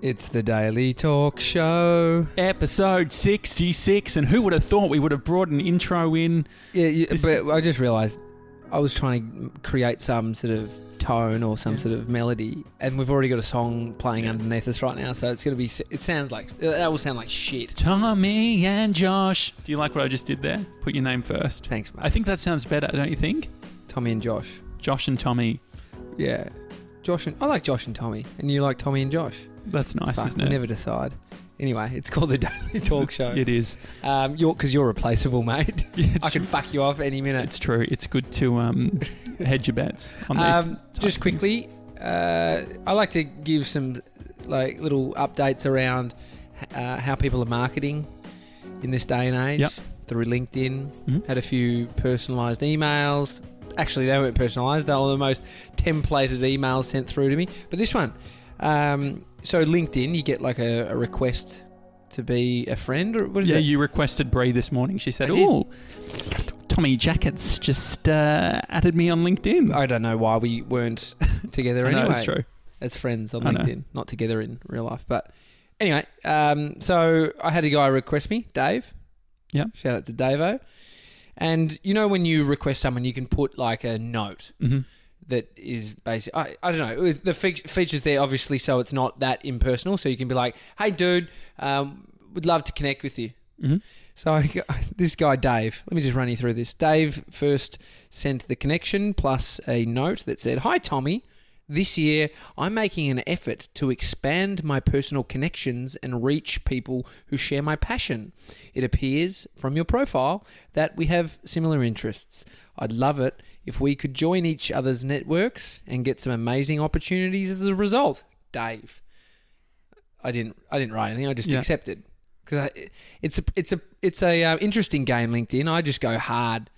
It's the Daily Talk Show. Episode 66. And who would have thought we would have brought an intro in? Yeah, yeah This- but I just realised I was trying to create some sort of tone or some Yeah. sort of melody, and we've already got a song playing Yeah. underneath us right now, so it's going to be. It sounds like uh, that will sound like shit. Tommy and Josh. Do you like what I just did there? Put your name first. Thanks, mate. I think that sounds better, don't you think? Tommy and Josh. Josh and Tommy. Yeah, Josh and I like Josh and Tommy, and you like Tommy and Josh. That's nice, Fuck, isn't we it? never decide. Anyway, it's called the Daily Talk Show. It is. Um, you're because you're replaceable, mate. Yeah, I can fuck you off any minute. it's true. It's good to um, hedge your bets on this. Um, just quickly, uh, I like to give some like little updates around uh, how people are marketing in this day and age Yep. through LinkedIn. Mhm. Had a few personalised emails. Actually, they weren't personalised; they were the most templated emails sent through to me. But this one, um, so LinkedIn, you get like a, a request to be a friend, or what is Yeah, it? you requested Brie this morning. She said, I did. "Oh, Tommy Jackett's just uh, added me on LinkedIn." I don't know why we weren't together I know, anyway. it's true. as friends on I know. LinkedIn, not together in real life. But anyway, um, so I had a guy request me, Dave. Yeah. Shout out to Davo. And you know when you request someone, you can put like a note hmm that is basic. I, I don't know. It was- The fe- features there obviously so it's not that impersonal. So you can be like, "Hey, dude, um, would love to connect with you." hmm So I, got- this guy Dave, let me just run you through this. Dave first sent the connection plus a note that said, "Hi Tommy, this year I'm making an effort to expand my personal connections and reach people who share my passion. It appears from your profile that we have similar interests. I'd love it if we could join each other's networks and get some amazing opportunities as a result." Dave. I didn't I didn't write anything. I just Yeah. accepted because it's a it's a it's a uh, interesting game. LinkedIn. I just go hard.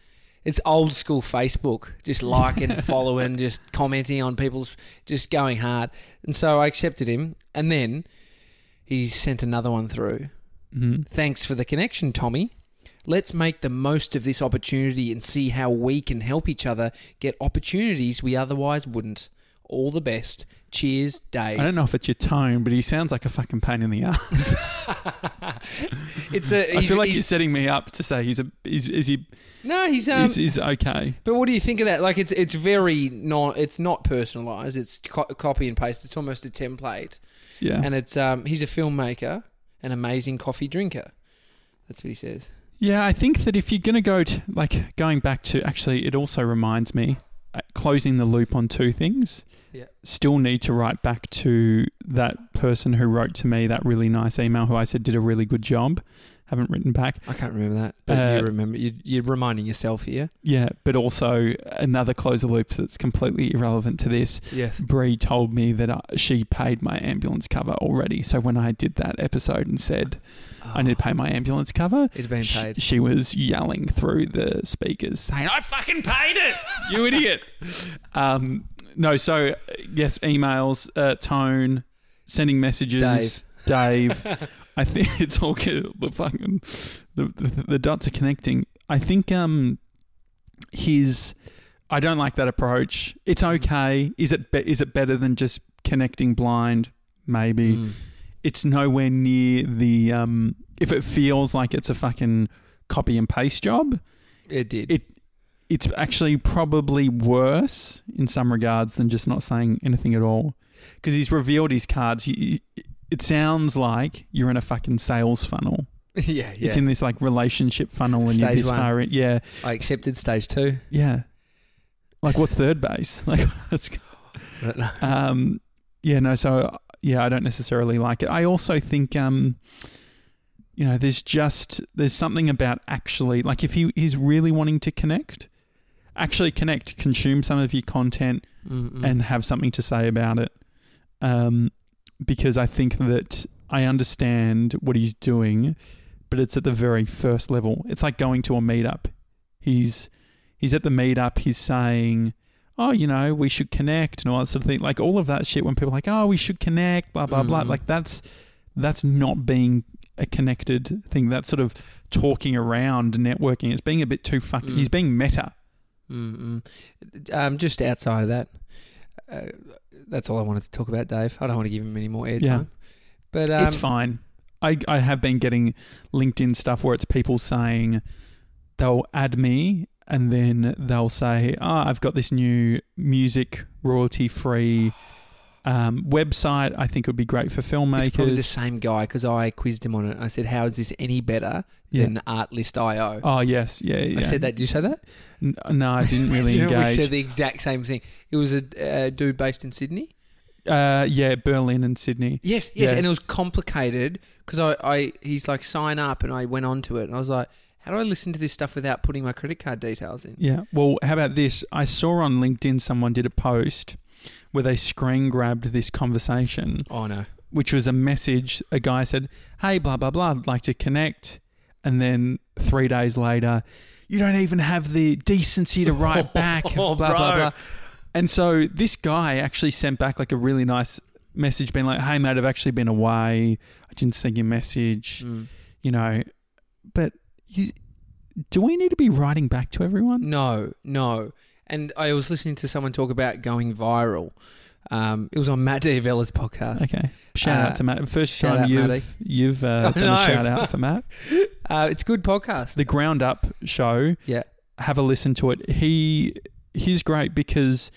It's old school Facebook, just liking, following, just commenting on people's, just going hard. And so I accepted him, and then he sent another one through. hmm Thanks for the connection, Tommy. Let's make the most of this opportunity and see how we can help each other get opportunities we otherwise wouldn't. All the best. Cheers, Dave. I don't know if it's your tone, but he sounds like a fucking pain in the ass. it's a. I he's- feel like he's- you're setting me up to say he's a is is he no, he's um, is, is okay. But what do you think of that? Like, it's it's very not it's not personalized. It's co- copy and paste. It's almost a template. Yeah, And it's um, he's a filmmaker, an amazing coffee drinker. That's what he says. yeah. I think that if you're gonna go to like going back to actually, it also reminds me Uh, closing the loop on two things. Yeah. Still need to write back to that person who wrote to me that really nice email who I said did a really good job. Haven't written back. I can't remember that, but Uh, you remember. You, you're reminding yourself here. Yeah, but also another close the loop that's completely irrelevant to this. Yes. Bree told me that uh, she paid my ambulance cover already. So when I did that episode and said I need to pay my ambulance cover, It's been sh- paid. she was yelling through the speakers saying, "I fucking paid it, you idiot!" Um, no, so uh, yes, emails, uh, tone, sending messages, Dave. Dave. I think it's all good. The fucking the, the the dots are connecting. I think um his I don't like that approach. It's okay. Is it be, is it better than just connecting blind? Maybe Mm. it's nowhere near the um if it feels like it's a fucking copy and paste job, It did. it it's actually probably worse in some regards than just not saying anything at all. Because he's revealed his cards. You, it sounds like you're in a fucking sales funnel. yeah, yeah. It's in this like relationship funnel, and you're this one. far in. Yeah, I accepted stage two. yeah. Like what's third base? Like that's um, yeah, no. So yeah, I don't necessarily like it. I also think um, you know, there's just there's something about actually like if he is really wanting to connect, actually connect, consume some of your content, Mm-mm. and have something to say about it. Um, because I think that I understand what he's doing, but it's at the very first level. It's like going to a meetup. He's he's at the meetup. He's saying, "Oh, you know, we should connect," and all that sort of thing. Like all of that shit. When people are like, "Oh, we should connect," blah blah blah. Mm. Like that's that's not being a connected thing. That's sort of talking around networking. It's being a bit too fucking. Mm. He's being meta. Um, just outside of that, uh, that's all I wanted to talk about, Dave. I don't want to give him any more airtime. Yeah. But um, it's fine. I, I have been getting LinkedIn stuff where it's people saying they'll add me and then they'll say, "Ah, I've got this new music royalty free um, website. I think it would be great for filmmakers. It's probably the same guy because I quizzed him on it. I said, "How is this any better Yeah. than Artlist.io?" Oh yes, yeah, yeah. I said that. Did you say that? N- no, I didn't really you know we said the exact same thing. It was a uh, dude based in Sydney. uh, yeah, Berlin and Sydney. Yes, yes, Yeah. and it was complicated because I, I, he's like sign up, and I went onto it, and I was like, how do I listen to this stuff without putting my credit card details in? Yeah. Well, how about this? I saw on LinkedIn someone did a post where they screen grabbed this conversation, Oh no, which was a message. A guy said, "Hey, blah blah blah, I'd like to connect," and then three days later, you don't even have the decency to write back. Oh, blah blah bro. blah. And so this guy actually sent back like a really nice message, being like, "Hey, mate, I've actually been away. I didn't send your message. Mm. You know, but." You, do we need to be writing back to everyone? no, no. And I was listening to someone talk about going viral. Um, it was on Matt D'Avella's podcast. Okay. Shout Uh, out to Matt. First shout time out, you've Matty. you've uh, done a shout out for Matt. Uh, it's a good podcast. The Ground Up show. Yeah. Have a listen to it. He he's great because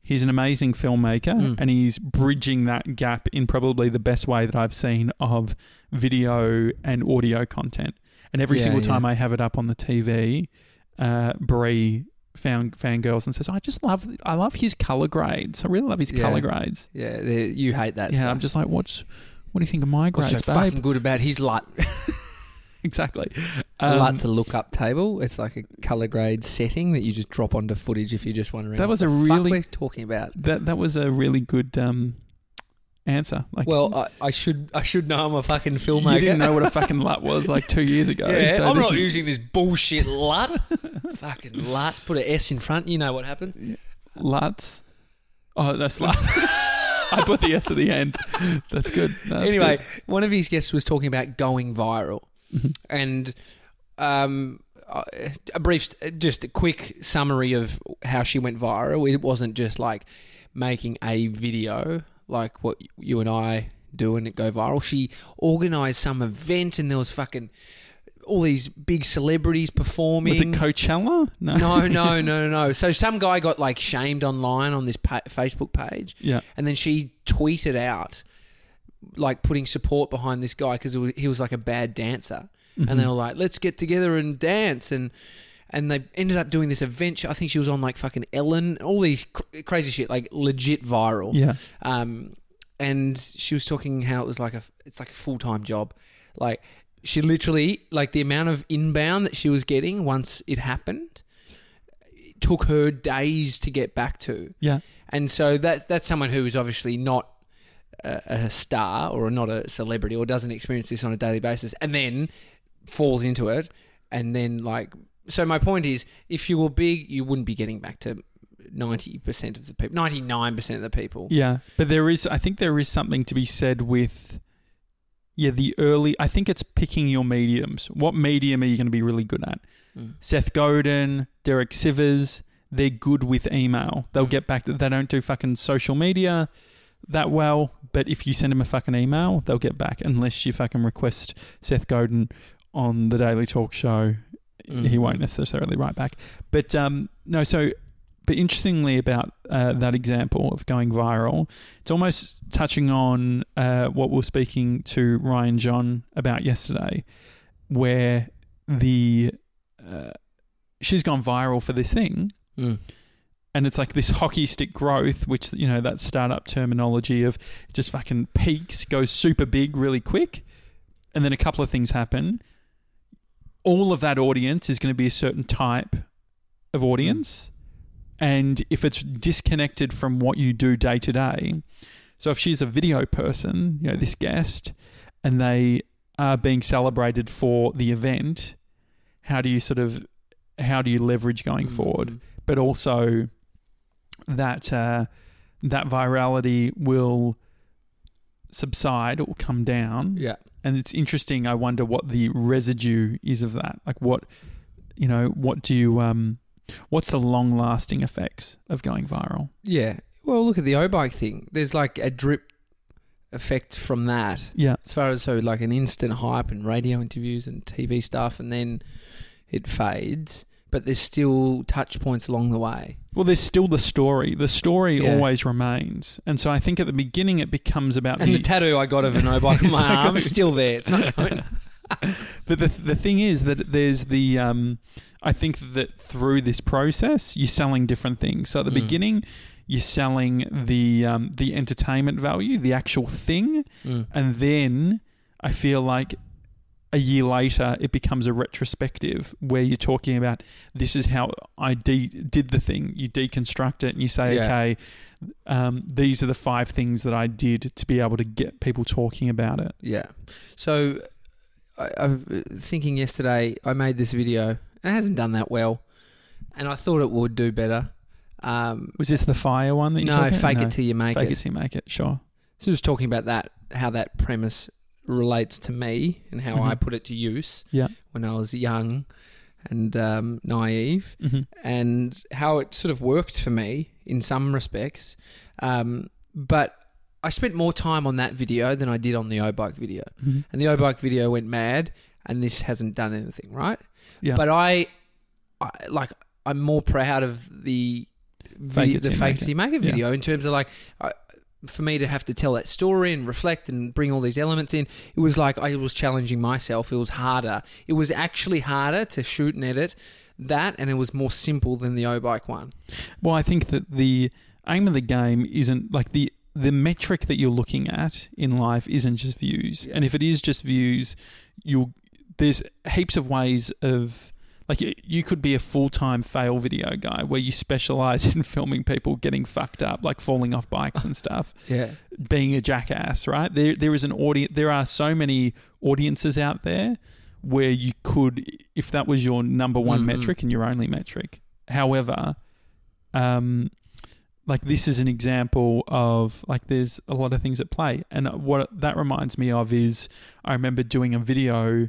he's an amazing filmmaker Mm. and he's bridging that gap in probably the best way that I've seen of video and audio content. And every Yeah, single time yeah. I have it up on the TV, uh, Brie found fangirls and says, "I just love I love his color grades. I really love his Yeah. color grades." yeah, you hate that. yeah, stuff. I'm just like, what's what do you think of my What's grades, so babe? fucking good about his LUT? exactly. Um, LUT's a look-up table. It's like a color grade setting that you just drop onto footage if you're just wondering. That was a really- we're talking about. that that was a really good um, answer. Like, Well, I, I should I should know I'm a fucking filmmaker. you didn't know what a fucking lut was like two years ago. Yeah, so I'm not is- using this bullshit LUT. fucking LUT. Put an S in front. You know what happens. luts. Oh, that's lut. I put the S at the end. That's good. No, that's anyway, good. one of his guests was talking about going viral, Mhm. and um, uh, a brief, just a quick summary of how she went viral. It wasn't just like making a video like what you and I do and it go viral. She organised some event, and there was fucking all these big celebrities performing. was it Coachella? No, no, no, no, no. So some guy got like shamed online on this pa- Facebook page, Yeah, and then she tweeted out like putting support behind this guy because he was like a bad dancer, and mm-hmm. they were like, "Let's get together and dance," and and they ended up doing this event. I think she was on like fucking Ellen, all these cr- crazy shit, like legit viral. yeah, Um, and she was talking how it was like a it's like a full time job, like. She literally, like the amount of inbound that she was getting once it happened, it took her days to get back to. yeah. And so that's that's someone who is obviously not a, a star or not a celebrity or doesn't experience this on a daily basis, and then falls into it, and then like. So my point is, if you were big, you wouldn't be getting back to ninety percent of the people, ninety nine percent of the people. Yeah, but there is. I think there is something to be said with. Yeah, the early. I think it's picking your mediums. What medium are you going to be really good at? Mm. Seth Godin, Derek Sivers, they're good with email. They'll Mm. get back. They don't do fucking social media that well, but if you send them a fucking email, they'll get back. Unless you fucking request Seth Godin on the Daily Talk Show, he Mhm. won't necessarily write back. But um, no, so. But interestingly, about uh, that example of going viral, it's almost touching on uh, what we were speaking to Ryan John about yesterday, where the uh, she's gone viral for this thing, Mm. and it's like this hockey stick growth, which you know that startup terminology of just fucking peaks, goes super big really quick, and then a couple of things happen. All of that audience is going to be a certain type of audience, and if it's disconnected from what you do day to day, so if she's a video person, you know this guest, and they are being celebrated for the event, how do you sort of how do you leverage going forward? Mm. but also that uh, that virality will subside or come down. Yeah. And it's interesting. I wonder what the residue is of that. Like what you know, what do you um, what's the long lasting effects of going viral? Yeah. Well, look at the oBike thing. There's like a drip effect from that. Yeah. As far as so like an instant hype and radio interviews and TV stuff, and then it fades. But there's still touch points along the way. Well, there's still the story. The story Yeah. always remains, and so I think at the beginning it becomes about And the. the tattoo I got of an oBike on my arm is still there. It's not going. but the the thing is that there's the. Um, I think that through this process, you're selling different things. So at the Mm. beginning, you're selling the um, the entertainment value, the actual thing, Mm. and then I feel like a year later it becomes a retrospective where you're talking about this is how I de- did the thing. You deconstruct it and you say, Yeah. okay, um, these are the five things that I did to be able to get people talking about it. Yeah. So I, I'm thinking yesterday I made this video and it hasn't done that well, and I thought it would do better. Um, Was this the fire one that you no, fake it till you make fake it. Fake it till you make it. Sure. So just talking about that, how that premise relates to me and how I Mhm. put it to use Yeah. when I was young and um, naive, hmm and how it sort of worked for me in some respects. Um, but I spent more time on that video than I did on the oBike video, hmm and the oBike video went mad, and this hasn't done anything, right? Yeah. But I, I like I'm more proud of the Fake video, it the fake it. make it Yeah. video in terms of like. I, for me to have to tell that story and reflect and bring all these elements in, it was like I was challenging myself. It was harder. It was actually harder to shoot and edit that, and it was more simple than the oBike one. Well, I think that the aim of the game isn't like the the metric that you're looking at in life isn't just views. Yeah. And if it is just views, you'll there's heaps of ways of like you, you could be a full-time fail video guy where you specialize in filming people getting fucked up like falling off bikes and stuff. Yeah, being a jackass right? There there is an audience there are so many audiences out there where you could if that was your number one Mhm. metric and your only metric. However um like this is an example of like there's a lot of things at play. And what that reminds me of is i remember doing a video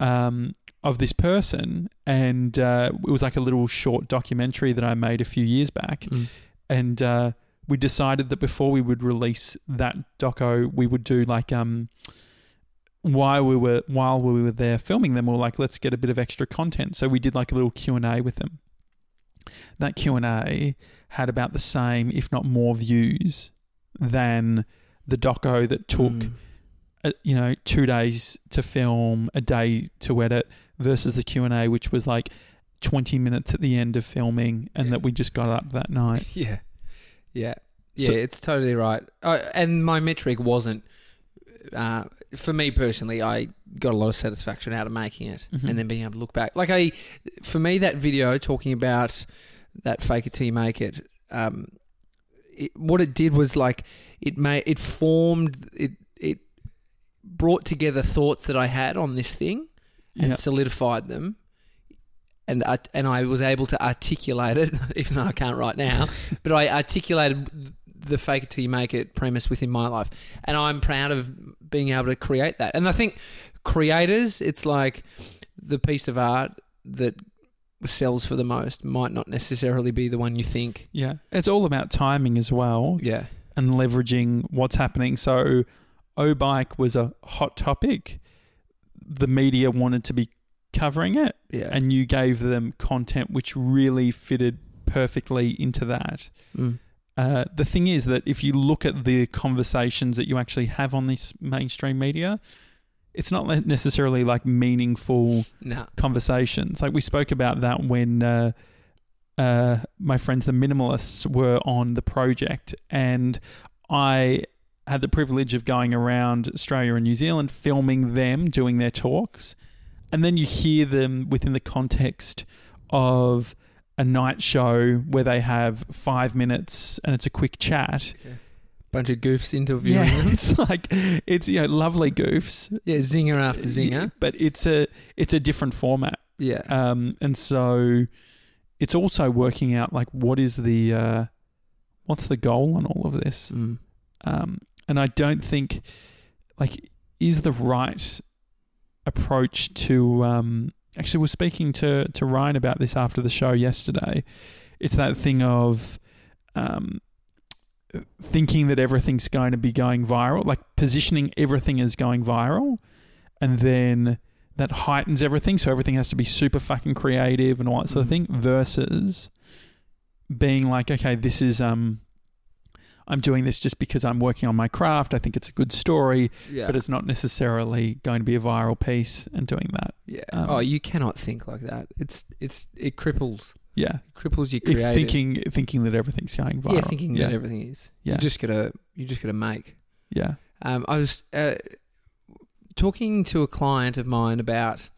um of this person and uh, it was like a little short documentary that i made a few years back Mm. and uh, we decided that before we would release that doco, we would do like um while we were while we were there filming them, we were like, let's get a bit of extra content. So we did like a little Q and A with them. That Q and A had about the same, if not more, views than the doco that took Mm. you know two days to film, a day to edit, versus the Q and A, which was like twenty minutes at the end of filming, and Yeah. that we just got up that night. Yeah, yeah, yeah. So- it's totally right. Uh, and my metric wasn't. Uh, for me personally, I got a lot of satisfaction out of making it, Mhm. and then being able to look back. Like I, for me, that video talking about that fake it till you make it. Um, it, what it did was like it made it formed it it brought together thoughts that I had on this thing and Yeah. solidified them. And I, and I was able to articulate it, even though I can't right now. but I articulated the fake it till you make it premise within my life, and I'm proud of being able to create that. And I think creators, it's like the piece of art that sells for the most might not necessarily be the one you think. Yeah, it's all about timing as well Yeah, and leveraging what's happening. So, oBike was a hot topic. The media wanted to be covering it, yeah, and you gave them content which really fitted perfectly into that. Mm. Uh, the thing is that if you look at the conversations that you actually have on this mainstream media, it's not necessarily like meaningful conversations. Like we spoke about that when uh, uh, my friends, the minimalists, were on the project, and I had the privilege of going around Australia and New Zealand filming them doing their talks. And then you hear them within the context of a night show where they have five minutes and it's a quick chat. bunch of goofs interviewing Yeah, them. it's like it's you know lovely goofs, Yeah, zinger after zinger. but it's a it's a different format. Yeah, Um, and so it's also working out like what is the uh, what's the goal on all of this. Mm. Um, and I don't think like is the right approach to um, actually we're speaking to to Ryan about this after the show yesterday. It's that thing of um, thinking that everything's going to be going viral, like positioning everything as going viral, and then that heightens everything. So everything has to be super fucking creative and all that sort of Mm. thing. Versus being like, okay, this is um, I'm doing this just because I'm working on my craft. I think it's a good story, Yeah. but it's not necessarily going to be a viral piece. And doing that, yeah. um, oh, you cannot think like that. It's it's it cripples. yeah. It cripples your If creative. thinking thinking that everything's going viral, yeah, thinking yeah, that everything is. Yeah. You just gotta you just gotta make. yeah, Um, I was uh, talking to a client of mine about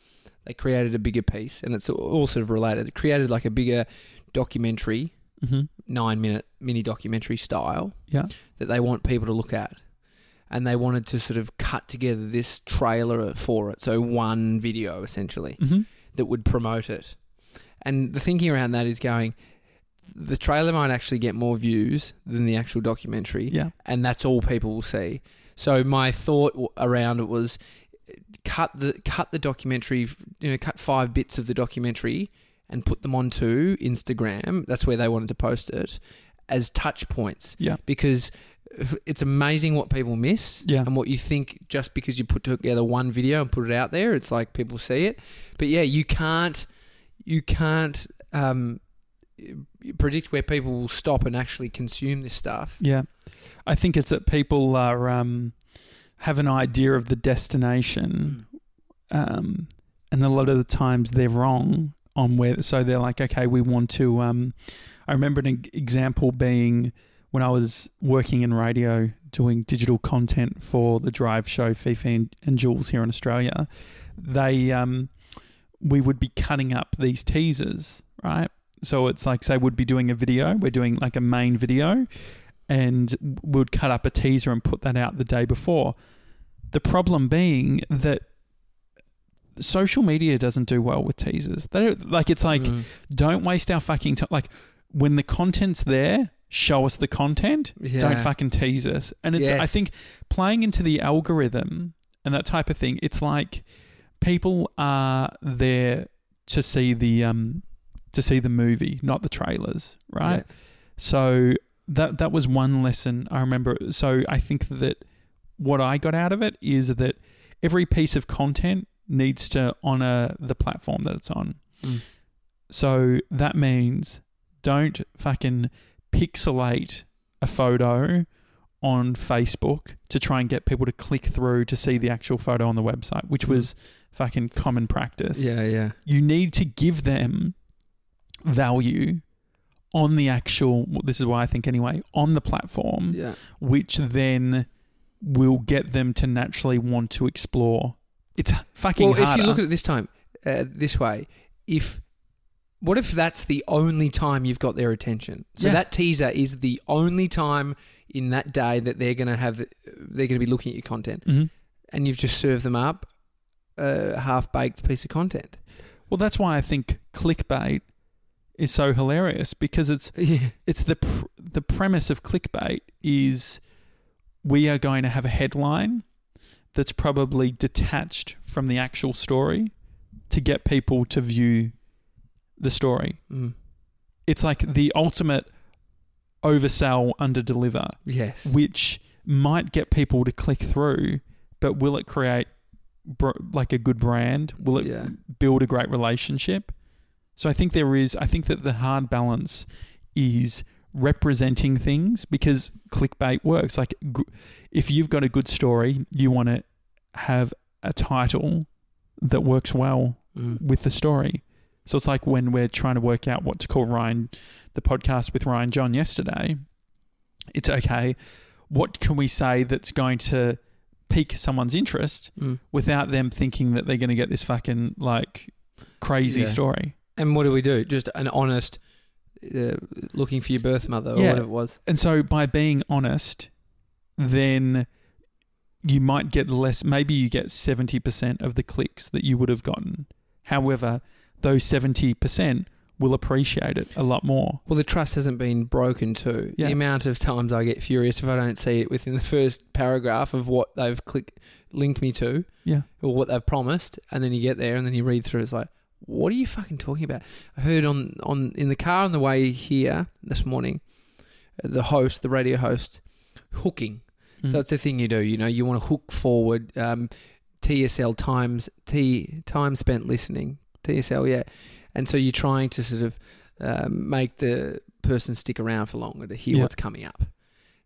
they created a bigger piece, and it's all sort of related. They created like a bigger documentary, hmm nine minute mini documentary style yeah, that they want people to look at. And they wanted to sort of cut together this trailer for it, so one video essentially hmm that would promote it. And the thinking around that is going, the trailer might actually get more views than the actual documentary yeah, and that's all people will see. So my thought w- around it was cut the cut the documentary, you know, cut five bits of the documentary and put them onto Instagram. That's where they wanted to post it as touch points yeah, because it's amazing what people miss Yeah. and what you think just because you put together one video and put it out there it's like people see it but yeah you can't you can't um, predict where people will stop and actually consume this stuff yeah. I think it's that people are um, have an idea of the destination, um, and a lot of the times they're wrong on where. So they're like, okay, we want to. Um, I remember an example being when I was working in radio doing digital content for the Drive show, Fifi and, and Jules here in Australia. They um, we would be cutting up these teasers, right? So it's like, say, we'd be doing a video. We're doing like a main video, and we'd cut up a teaser and put that out the day before. The problem being that social media doesn't do well with teasers. They don't, like it's like Mm. don't waste our fucking time. Like when the content's there, show us the content. yeah. Don't fucking tease us. And it's I think playing into the algorithm and that type of thing. It's like people are there to see the um to see the movie, not the trailers, right? So that that was one lesson I remember. So I think that what I got out of it is that every piece of content needs to honor the platform that it's on. Mm. So that means don't fucking pixelate a photo on Facebook to try and get people to click through to see the actual photo on the website, which Mm. was fucking common practice Yeah, yeah. you need to give them value on the actual this is why I think anyway on the platform Yeah. which then will get them to naturally want to explore it's fucking Well, if you look at it this time, uh, this way, if what if that's the only time you've got their attention? So Yeah. that teaser is the only time in that day that they're going to have, the, they're going to be looking at your content, Mhm. and you've just served them up a half baked piece of content. well that's why I think clickbait is so hilarious because it's Yeah, it's the pr- the premise of clickbait is we are going to have a headline that's probably detached from the actual story to get people to view the story. mm. It's like the ultimate oversell, underdeliver, yes, which might get people to click through, but will it create like a good brand? Will it Yeah. build a great relationship? So I think there is. I think that the hard balance is representing things because clickbait works. Like if you've got a good story, you want to have a title that works well Mm. with the story. So it's like when we're trying to work out what to call Ryan, the podcast with Ryan John yesterday. It's okay. What can we say that's going to pique someone's interest Mm. without them thinking that they're going to get this fucking like crazy Yeah. story? And what do we do? Just an honest uh, looking for your birth mother or Yeah. whatever it was. And so by being honest, then you might get less. Maybe you get seventy percent of the clicks that you would have gotten. However, those seventy percent will appreciate it a lot more. Well, the trust hasn't been broken too. Yeah. The amount of times I get furious if I don't see it within the first paragraph of what they've clicked, linked me to, Yeah. or what they've promised, and then you get there and then you read through. It's like, what are you fucking talking about? I heard on on in the car on the way here this morning. the host, the radio host, hooking. Mm. So it's a thing you do. You know, you want to hook forward. Um, TSL times T time spent listening. TSL, yeah. And so you're trying to sort of um, make the person stick around for longer to hear what's coming up.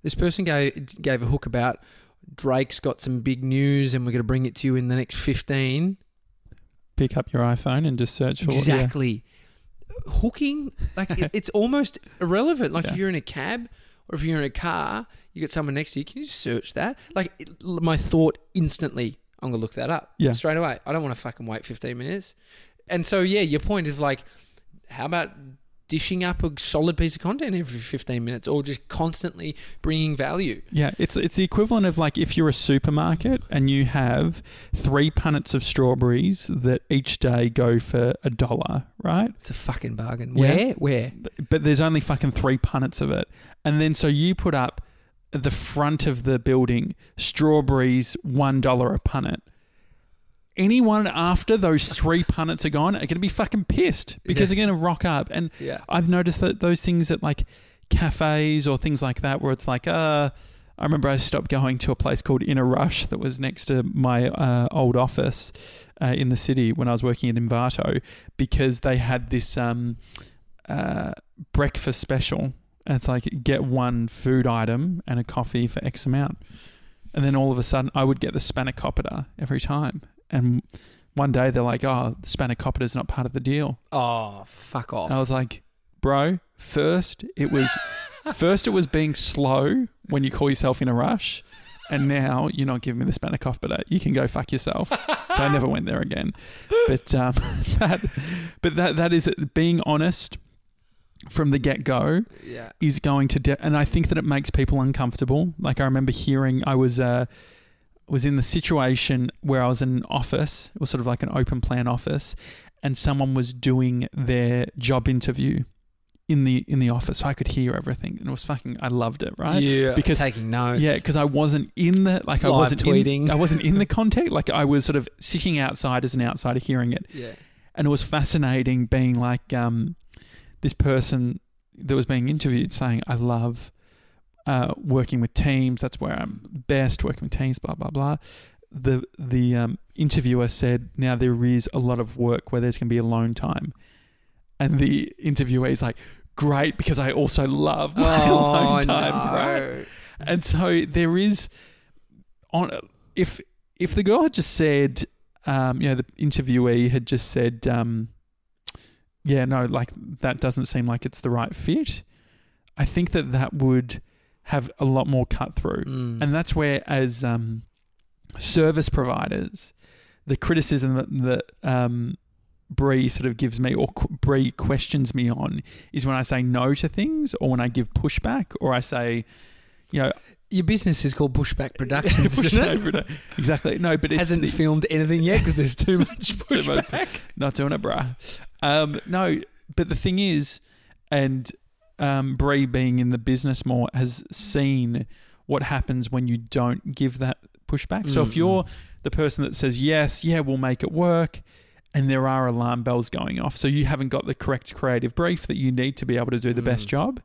This person gave gave a hook about Drake's got some big news and we're going to bring it to you in the next 15. Pick up your iPhone and just search for yeah. Exactly. Hooking, like it's almost irrelevant. Like Yeah. if you're in a cab or if you're in a car, you get someone next to you. Can you just search that? Like it, my thought instantly, I'm gonna look that up. Yeah. straight away. I don't want to fucking wait 15 minutes. And so yeah, your point is like, how about dishing up a solid piece of content every 15 minutes, or just constantly bringing value? Yeah, it's it's the equivalent of like if you're a supermarket and you have three punnets of strawberries that each day go for a dollar, right? It's a fucking bargain. Yeah. Where? Where? But- there's only fucking three punnets of it, and then so you put up at the front of the building strawberries one dollar a punnet. Anyone after those three punnets are gone are going to be fucking pissed because Yeah. they're going to rock up and Yeah. I've noticed that those things at like cafes or things like that, where it's like, uh, I remember I stopped going to a place called Inner Rush that was next to my uh, old office uh, in the city when I was working at Envato because they had this um, uh, breakfast special. And it's like get one food item and a coffee for X amount. And then all of a sudden, I would get the spanakopita every time. And one day they're like, oh, the spanakopita is not part of the deal. Oh, fuck off. And I was like, bro, first it was first it was being slow when you call yourself in a rush, and now you're not giving me the spanakopita. You can go fuck yourself. so I never went there again. But um, that, but that that is it. being honest from the get go yeah. is going to, de- and I think that it makes people uncomfortable. Like I remember hearing, I was uh, was in the situation where I was in an office, it was sort of like an open plan office, and someone was doing their job interview in the in the office, so I could hear everything, and it was fucking. I loved it, right? Yeah. Because- taking notes. Yeah, because I wasn't in the like I wasn't tweeting. In, I wasn't in the context. Like I was sort of sitting outside as an outsider hearing it, Yeah. and it was fascinating being like um, this person that was being interviewed saying, "I love uh, working with teams. That's where I'm best. Working with teams. Blah blah blah." The the um, interviewer said, "Now there is a lot of work where there's going to be alone time," and the interviewer is like. Great, because I also love my alone time, right? Oh, no. And so there is on if if the girl had just said, um, you know, the interviewee had just said, um, yeah, no, like that doesn't seem like it's the right fit. I think that that would have a lot more cut through, Mm. and that's where as um, service providers, the criticism that, that um, Bree sort of gives me or Bree questions me on is when I say no to things or when I give pushback or I say, you know, Your business is called Productions, Pushback it? exactly. No, but it's Hasn't the- filmed anything yet because there's too much Too much pushback. not doing it, bruh. Um, no, but the thing is, and um, Bree being in the business more has seen what happens when you don't give that pushback. So if Mm, you're the person that says yes, yeah, we'll make it work, and there are alarm bells going off, so you haven't got the correct creative brief that you need to be able to do the best Mm. job.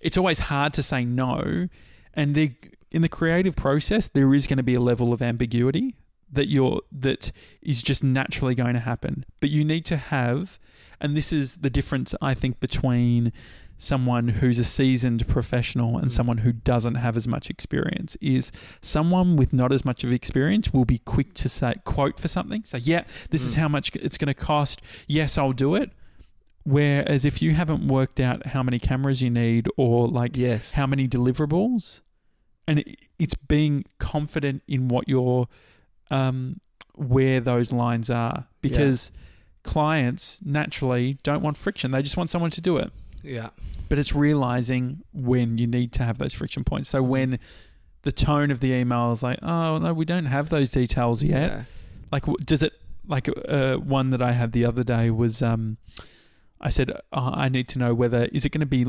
It's always hard to say no, and the, in the creative process, there is going to be a level of ambiguity that you're that is just naturally going to happen. But you need to have, and this is the difference I think between someone who's a seasoned professional and Mm. someone who doesn't have as much experience is someone with not as much of experience will be quick to say quote for something. Say yeah this is Mm. how much it's going to cost. Yes i'll do it. Whereas if you haven't worked out how many cameras you need or like Yes. how many deliverables and it, it's being confident in what your um where those lines are. Because clients naturally don't want friction. They just want someone to do it Yeah. but it's realizing when you need to have those friction points so when the tone of the email is like oh no we don't have those details yet Yeah. like does it like uh, one that i had the other day was um i said oh, i need to know whether is it going to be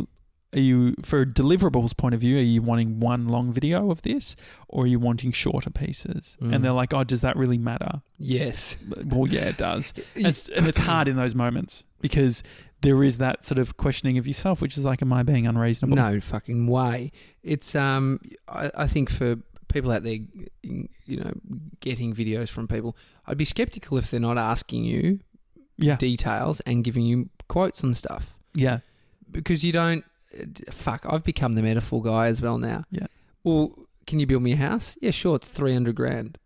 are you for deliverables point of view are you wanting one long video of this or are you wanting shorter pieces Mm. and they're like oh does that really matter Yes. well yeah it does and it's, and it's hard in those moments because there is that sort of questioning of yourself, which is like, am I being unreasonable? No fucking way. It's um, I, I think for people out there, you know, getting videos from people, I'd be skeptical if they're not asking you Yeah. details and giving you quotes and stuff Yeah. because you don't. Fuck, I've become the metaphor guy as well now. Yeah. Well, can you build me a house? Yeah, sure. It's three hundred grand.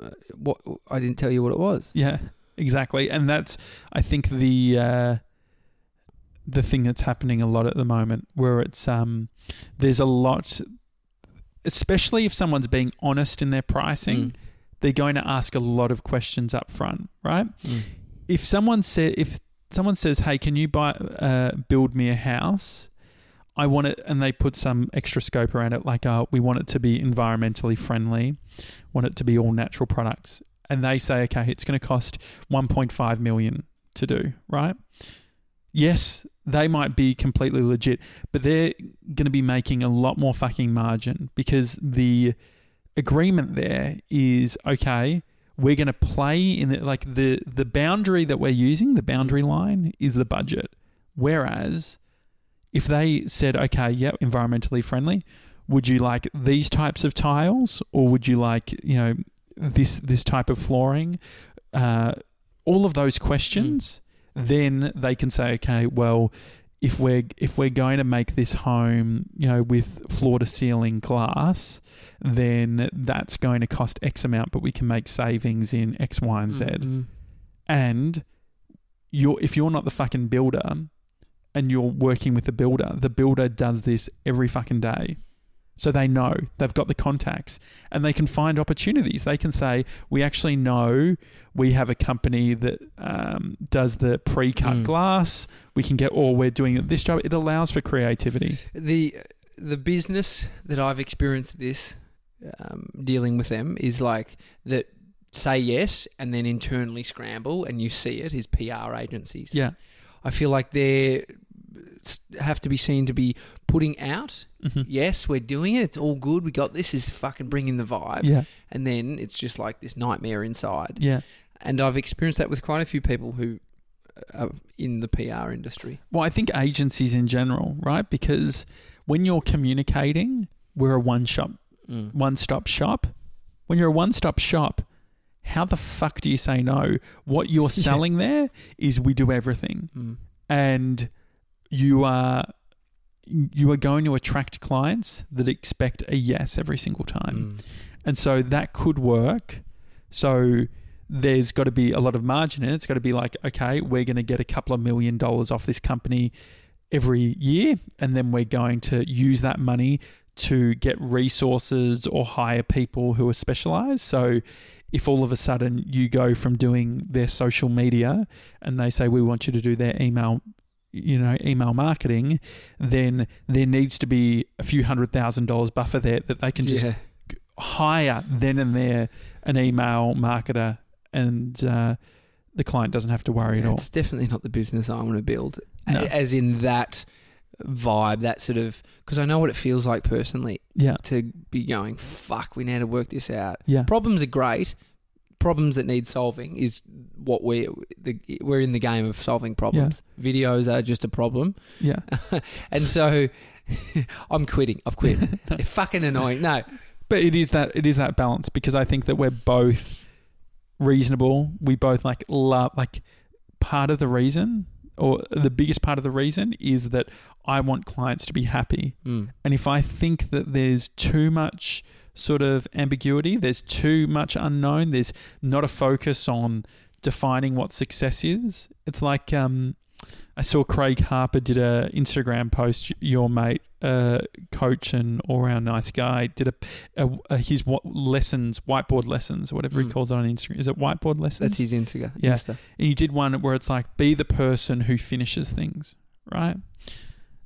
Uh, what I didn't tell you what it was. Yeah, exactly. And that's I think the uh, the thing that's happening a lot at the moment, where it's um, there's a lot, especially if someone's being honest in their pricing, Mm. they're going to ask a lot of questions up front, right? Mm. If someone said if someone says, "Hey, can you buy uh, build me a house?" I want it, and they put some extra scope around it, like, uh, we want it to be environmentally friendly, want it to be all natural products, and they say, okay, it's going to cost 1.5 million to do, right? Yes, they might be completely legit, but they're going to be making a lot more fucking margin because the agreement there is okay. We're going to play in the like the the boundary that we're using, the boundary line is the budget. Whereas if they said, okay, yeah, environmentally friendly, would you like these types of tiles or would you like, you know, this this type of flooring? Uh, all of those questions, then they can say, okay, well, if we're if we're going to make this home, you know, with floor to ceiling glass, then that's going to cost X amount, but we can make savings in X, Y, and Z Mm. and you're if you're not the fucking builder and you're working with the builder, the builder does this every fucking day. So they know they've got the contacts and they can find opportunities. They can say, We actually know we have a company that um, does the pre cut Mm. glass. We can get, or we're doing this job. It allows for creativity. the the business that I've experienced this um, dealing with them is like that say yes and then internally scramble and you see it is PR agencies. Yeah. I feel like they have to be seen to be putting out. Mhm. Yes, we're doing it. It's all good. We got this. Is fucking bringing the vibe. Yeah. And then it's just like this nightmare inside. Yeah. And I've experienced that with quite a few people who are in the PR industry. Well, I think agencies in general, right? Because when you're communicating, we're a one shop Mm. one stop shop. When you're a one stop shop, how the fuck do you say no? What you're Yeah. selling there is we do everything. Mm. And you are you are going to attract clients that expect a yes every single time. Mm. And so that could work. So there's got to be a lot of margin in it. It's got to be like, okay, we're going to get a couple of million dollars off this company every year, and then we're going to use that money to get resources or hire people who are specialized. So if all of a sudden you go from doing their social media and they say we want you to do their email you know email marketing then there needs to be a few hundred thousand dollars buffer there that they can just yeah. hire then and there an email marketer and uh, the client doesn't have to worry at all. It's definitely not the business I want to build. No. As in that vibe, that sort of because I know what it feels like personally Yeah. to be going. Fuck, we need to work this out. Yeah. Problems are great. Problems that need solving is what we the, we're in the game of solving problems. Videos are just a problem, Yeah. and so I'm quitting. I've quit. They're fucking annoying. No, But it is that it is that balance because I think that we're both reasonable. We both like love like part of the reason or the biggest part of the reason is that I want clients to be happy. Mm. And if I think that there's too much sort of ambiguity, there's too much unknown, there's not a focus on defining what success is. It's like um, I saw Craig Harper did a Instagram post. Your mate, uh, coach and all round nice guy, did a, a, a his what lessons, whiteboard lessons, whatever he Mm. calls it on Instagram. Is it whiteboard lessons? that's his Insta. Yeah. Insta. and you did one where it's like be the person who finishes things, right?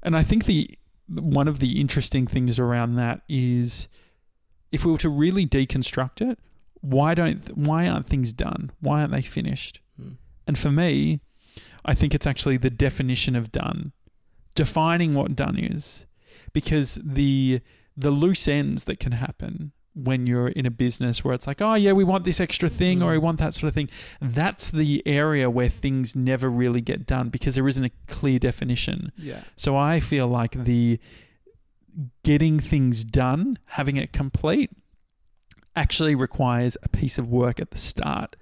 And I think the one of the interesting things around that is if we were to really deconstruct it, why don't why aren't things done? Why aren't they finished? Mm. And for me, I think it's actually the definition of done, defining what done is, because the the loose ends that can happen when you're in a business where it's like, oh yeah, we want this extra thing or we Mm. want that sort of thing. That's the area where things never really get done because there isn't a clear definition. Yeah. So I feel like the getting things done, having it complete, actually requires a piece of work at the start.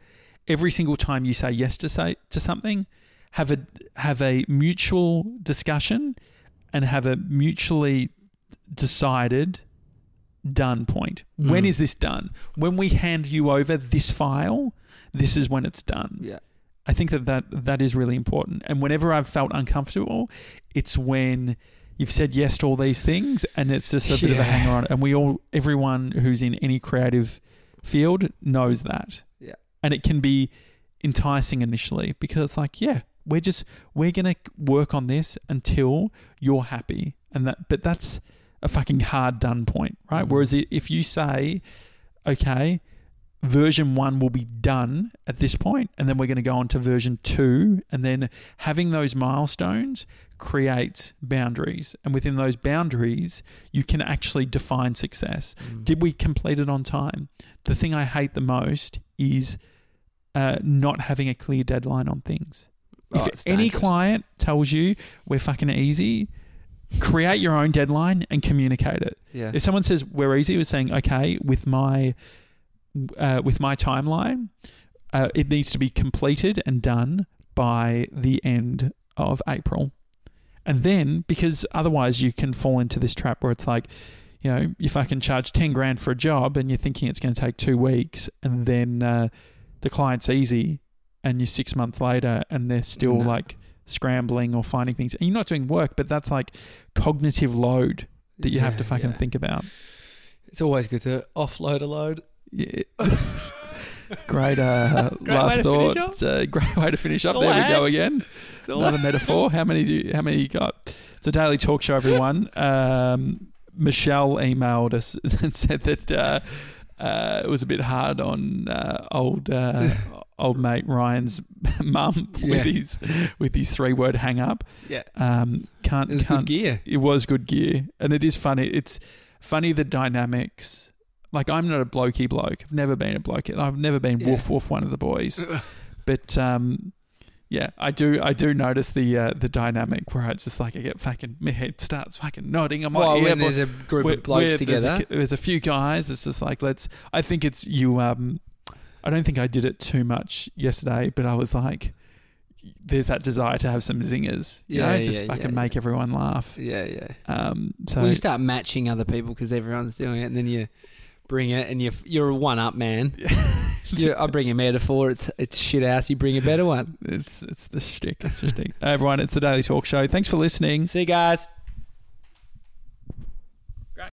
Every single time you say yes to say to something, have a have a mutual discussion and have a mutually decided done point. When Mm. is this done? When we hand you over this file, this is when it's done. Yeah. I think that, that that is really important. And whenever I've felt uncomfortable, it's when you've said yes to all these things and it's just a bit of a hanger on. And we all, everyone who's in any creative field knows that. Yeah. And it can be enticing initially because it's like, yeah, we're just, we're going to work on this until you're happy. And that, but that's a fucking hard done point, right? Mhm. Whereas if you say, okay, version one will be done at this point, and then we're going to go on to version two, and then having those milestones creates boundaries, and within those boundaries, you can actually define success. Mm. Did we complete it on time? The thing I hate the most is uh, not having a clear deadline on things. Oh, If any client tells you we're fucking easy, create your own deadline and communicate it. Yeah. If someone says we're easy, we're saying okay with my uh, with my timeline, uh, it needs to be completed and done by the end of April, and then because otherwise you can fall into this trap where it's like, you know, you can charge ten grand for a job and you're thinking it's going to take two weeks, and then uh, the client's easy, and you're six months later and they're still No. like scrambling or finding things, and you're not doing work, but that's like cognitive load that you have to fucking yeah. think about. It's always good to offload a load. Yeah. great uh, Great last thought. a great way to finish up. There we go again. Another metaphor. How many do you, how many you got? It's a daily talk show, everyone. Um, Michelle emailed us and said that uh, uh, it was a bit hard on uh, old uh, old mate Ryan's mum Yeah. with his with his three word hang up. Yeah. Um, can't It was good can't, gear. It was good gear, and it is funny. It's funny the dynamics. Like I'm not a blokey bloke. I've never been a bloke. I've never been Yeah. woof woof one of the boys. But um, yeah, I do. I do notice the uh, the dynamic where it's just like I get fucking my head starts fucking nodding. I'm Well, like, yeah, when there's a group of blokes together. There's a, there's a few guys. It's just like let's. I think it's you. Um, I don't think I did it too much yesterday, but I was like, there's that desire to have some zingers. You Yeah, know, just yeah, fucking yeah, make everyone laugh. yeah, yeah. Um, so well, you start matching other people because everyone's doing it, and then you bring it, and you're you're a one up man. I bring a metaphor. It's it's shit house. You bring a better one. it's it's the shtick. It's the shtick. Everyone, it's the Daily Talk Show. Thanks for listening. See you guys.